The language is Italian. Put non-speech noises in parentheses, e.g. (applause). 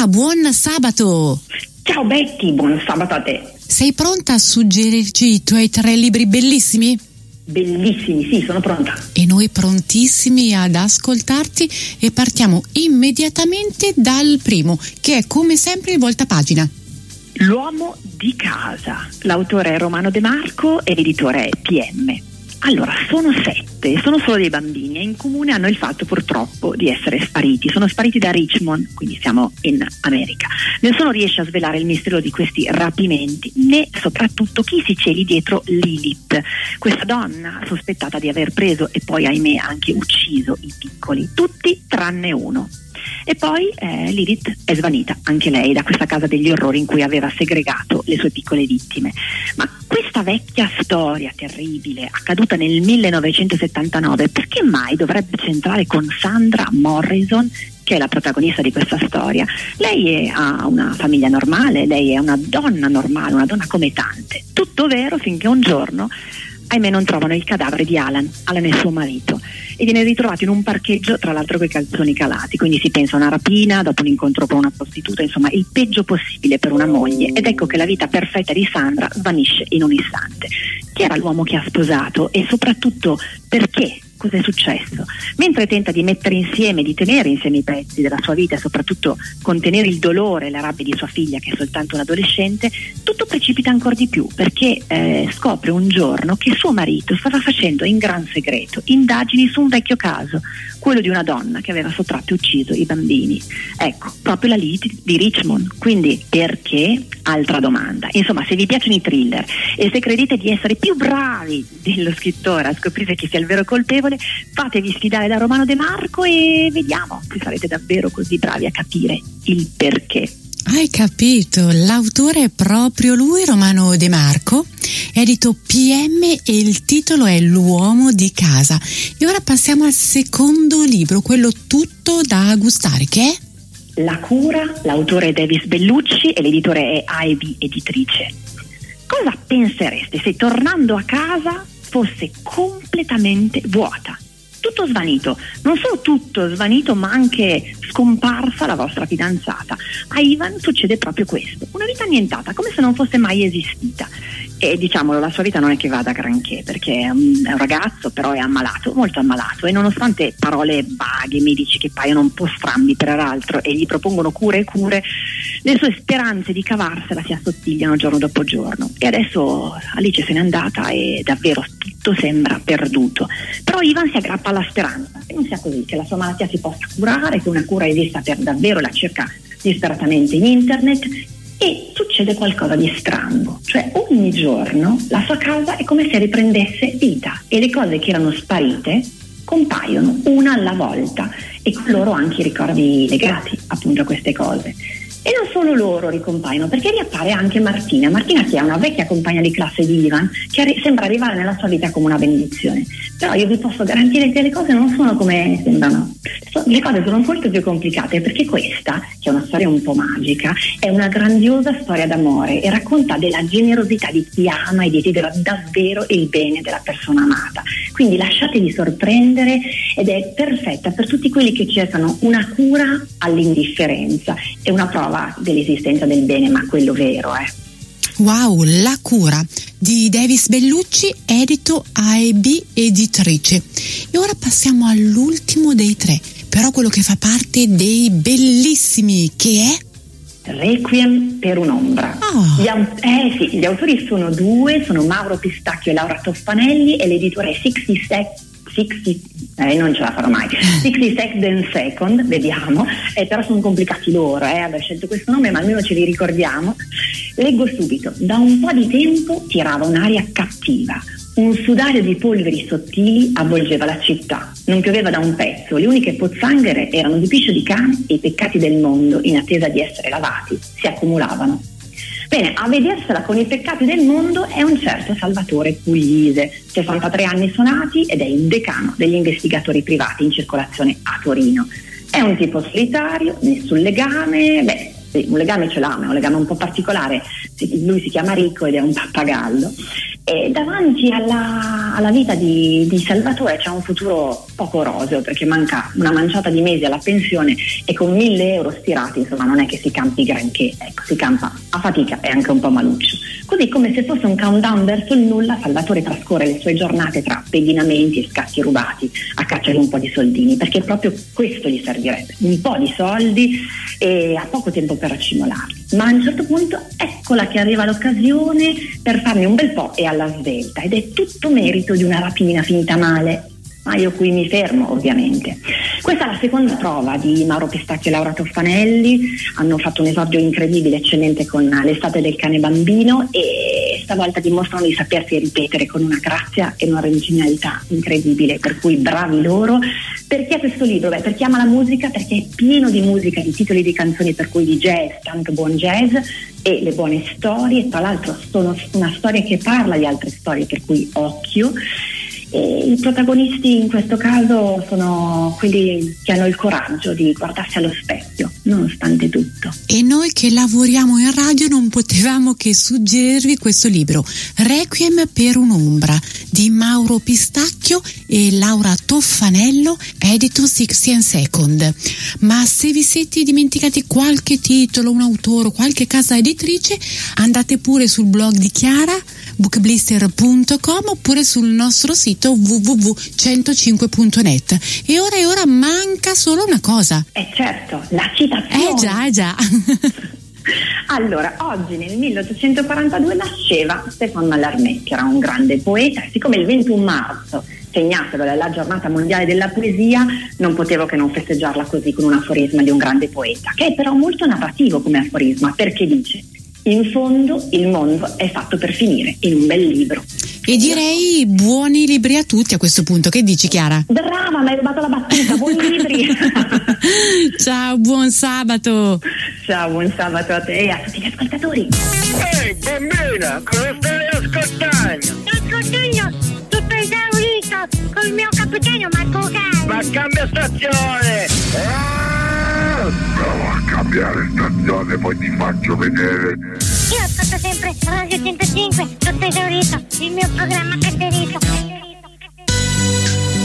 Ah, buon sabato! Ciao Betty, buon sabato a te. Sei pronta a suggerirci i tuoi tre libri bellissimi? Bellissimi, sì, sono pronta. E noi prontissimi ad ascoltarti e partiamo immediatamente dal primo, che è come sempre il voltapagina. L'uomo di casa. L'autore è Romano De Marco e l'editore è PM. Allora, sono sette, sono solo dei bambini e in comune hanno il fatto purtroppo di essere spariti. Sono spariti da Richmond, quindi siamo in America. Nessuno riesce a svelare il mistero di questi rapimenti, né soprattutto chi si celi dietro Lilith, questa donna sospettata di aver preso e poi ahimè anche ucciso i piccoli, tutti tranne uno. E poi eh, Lilith è svanita, anche lei, da questa casa degli orrori in cui aveva segregato le sue piccole vittime. Ma questa vecchia storia terribile, accaduta nel 1979, perché mai dovrebbe centrare con Sandra Morrison che è la protagonista di questa storia. Lei è, ha una famiglia normale, lei è una donna normale, una donna come tante. Tutto vero finché un giorno ahimè non trovano il cadavere di Alan, Alan è suo marito, e viene ritrovato in un parcheggio tra l'altro con i calzoni calati, quindi si pensa a una rapina, dopo un incontro con una prostituta, insomma il peggio possibile per una moglie. Ed ecco che la vita perfetta di Sandra svanisce in un istante. Chi era l'uomo che ha sposato? E soprattutto perché cosa è successo. Mentre tenta di mettere insieme, di tenere insieme i pezzi della sua vita e soprattutto contenere il dolore e la rabbia di sua figlia, che è soltanto un adolescente, tutto precipita ancora di più perché eh, scopre un giorno che suo marito stava facendo in gran segreto indagini su un vecchio caso, quello di una donna che aveva sottratto e ucciso i bambini. Ecco, proprio la lite di Richmond. Quindi perché? Altra domanda. Insomma, se vi piacciono i thriller e se credete di essere più bravi dello scrittore a scoprire chi sia il vero colpevole, fatevi sfidare da Romano De Marco e vediamo se sarete davvero così bravi a capire il perché. Hai capito, l'autore è proprio lui, Romano De Marco, edito PM e il titolo è L'uomo di casa. E ora passiamo al secondo libro, quello tutto da gustare, che è? La cura, l'autore è Davis Bellucci e l'editore è Ivy Editrice. Cosa pensereste se tornando a casa fosse completamente vuota? tutto svanito, non solo tutto svanito ma anche scomparsa la vostra fidanzata. A Ivan succede proprio questo, una vita annientata, come se non fosse mai esistita. E diciamolo, la sua vita non è che vada granché, perché è un, è un ragazzo, però è ammalato, molto ammalato, e nonostante parole vaghe, medici che paiono un po' strambi peraltro e gli propongono cure e cure, le sue speranze di cavarsela si assottigliano giorno dopo giorno. E adesso Alice se n'è andata e davvero tutto sembra perduto. Però Ivan si aggrappa alla speranza che non sia così, che la sua malattia si possa curare, che una cura esista per davvero, la cerca disperatamente in internet e succede qualcosa di strano, cioè ogni giorno la sua casa è come se riprendesse vita e le cose che erano sparite compaiono una alla volta e con loro anche i ricordi legati appunto a queste cose. E non solo loro ricompaiono, perché riappare anche Martina. Martina che è una vecchia compagna di classe di Ivan, che arri- sembra arrivare nella sua vita come una benedizione. Però io vi posso garantire che le cose non sono come sembrano. So- le cose sono molto più complicate, perché questa, che è una storia un po' magica, è una grandiosa storia d'amore e racconta della generosità di chi ama e desidera davvero il bene della persona amata. Quindi lasciatevi sorprendere ed è perfetta per tutti quelli che cercano una cura all'indifferenza e una prova dell'esistenza del bene, ma quello vero, eh. Wow, La cura di Davis Bellucci, edito AEB editrice. E ora passiamo all'ultimo dei tre, però quello che fa parte dei bellissimi, che è Requiem per un'ombra. Oh. Gli, eh, sì, gli autori sono due, sono Mauro Pistacchio e Laura Toffanelli e l'editore è 60 Sec- 60, eh, non ce la farò mai 60 Second Second, vediamo, eh, però sono complicati loro eh, aver scelto questo nome, ma almeno ce li ricordiamo. Leggo subito. Da un po' di tempo tirava un'aria cattiva. Un sudario di polveri sottili avvolgeva la città. Non pioveva da un pezzo, le uniche pozzanghere erano di piscio di cane e i peccati del mondo, in attesa di essere lavati, si accumulavano. Bene, a vedersela con i peccati del mondo è un certo Salvatore Puglise, 63 anni suonati ed è il decano degli investigatori privati in circolazione a Torino. È un tipo solitario, nessun legame, beh, sì, un legame ce l'ha, ma è un legame un po' particolare. Lui si chiama Rico ed è un pappagallo. E davanti alla, alla vita di, di, Salvatore c'è un futuro poco roseo perché manca una manciata di mesi alla pensione e con mille euro stirati insomma non è che si campi granché, ecco, si campa a fatica e anche un po' maluccio. Così come se fosse un countdown verso il nulla, Salvatore trascorre le sue giornate tra pedinamenti e scatti rubati a caccia di un po' di soldini, perché proprio questo gli servirebbe, un po' di soldi e ha poco tempo per accumularli. Ma a un certo punto eccola che arriva l'occasione per farne un bel po' e alla svelta ed è tutto merito di una rapina finta male ma io qui mi fermo ovviamente. Questa è la seconda prova di Mauro Pistacchio e Laura Toffanelli, hanno fatto un esordio incredibile, eccellente con l'estate del cane bambino e stavolta dimostrano di sapersi ripetere con una grazia e un'originalità incredibile, per cui bravi loro. Perché questo libro? Beh, per chi ama la musica, perché è pieno di musica, di titoli di canzoni per cui di jazz, tanto buon jazz e le buone storie, tra l'altro sono una storia che parla di altre storie, per cui occhio e I protagonisti in questo caso sono quelli che hanno il coraggio di guardarsi allo specchio, nonostante tutto. E noi che lavoriamo in radio non potevamo che suggerirvi questo libro, Requiem per un'ombra, di Mauro Pistacchio e Laura Toffanello, edito 60 Second. Ma se vi siete dimenticati qualche titolo, un autore, qualche casa editrice, andate pure sul blog di Chiara bookblister.com oppure sul nostro sito www.105.net. E ora e ora manca solo una cosa. Eh certo, la citazione. Eh già, eh già. (laughs) Allora, oggi nel 1842 nasceva Stefano Mallarmé, che era un grande poeta, siccome il 21 marzo segnatelo dalla giornata mondiale della poesia, non potevo che non festeggiarla così con un aforisma di un grande poeta, che è però molto narrativo come aforisma, perché dice in fondo il mondo è fatto per finire in un bel libro. E direi buoni libri a tutti a questo punto. Che dici Chiara? Brava, mi hai rubato la battuta, buoni (laughs) libri. Ciao, buon sabato. Ciao, buon sabato a te e a tutti gli ascoltatori. Ehi, bambina, cosa stai ascoltando? Sto ascoltando tutto esaurito col mio capitano Marco Cani. Ma cambia stazione! Ah! Cambiare stazione, poi ti faccio vedere. Io ascolto sempre Radio 105, tutto esaurito, il mio programma preferito.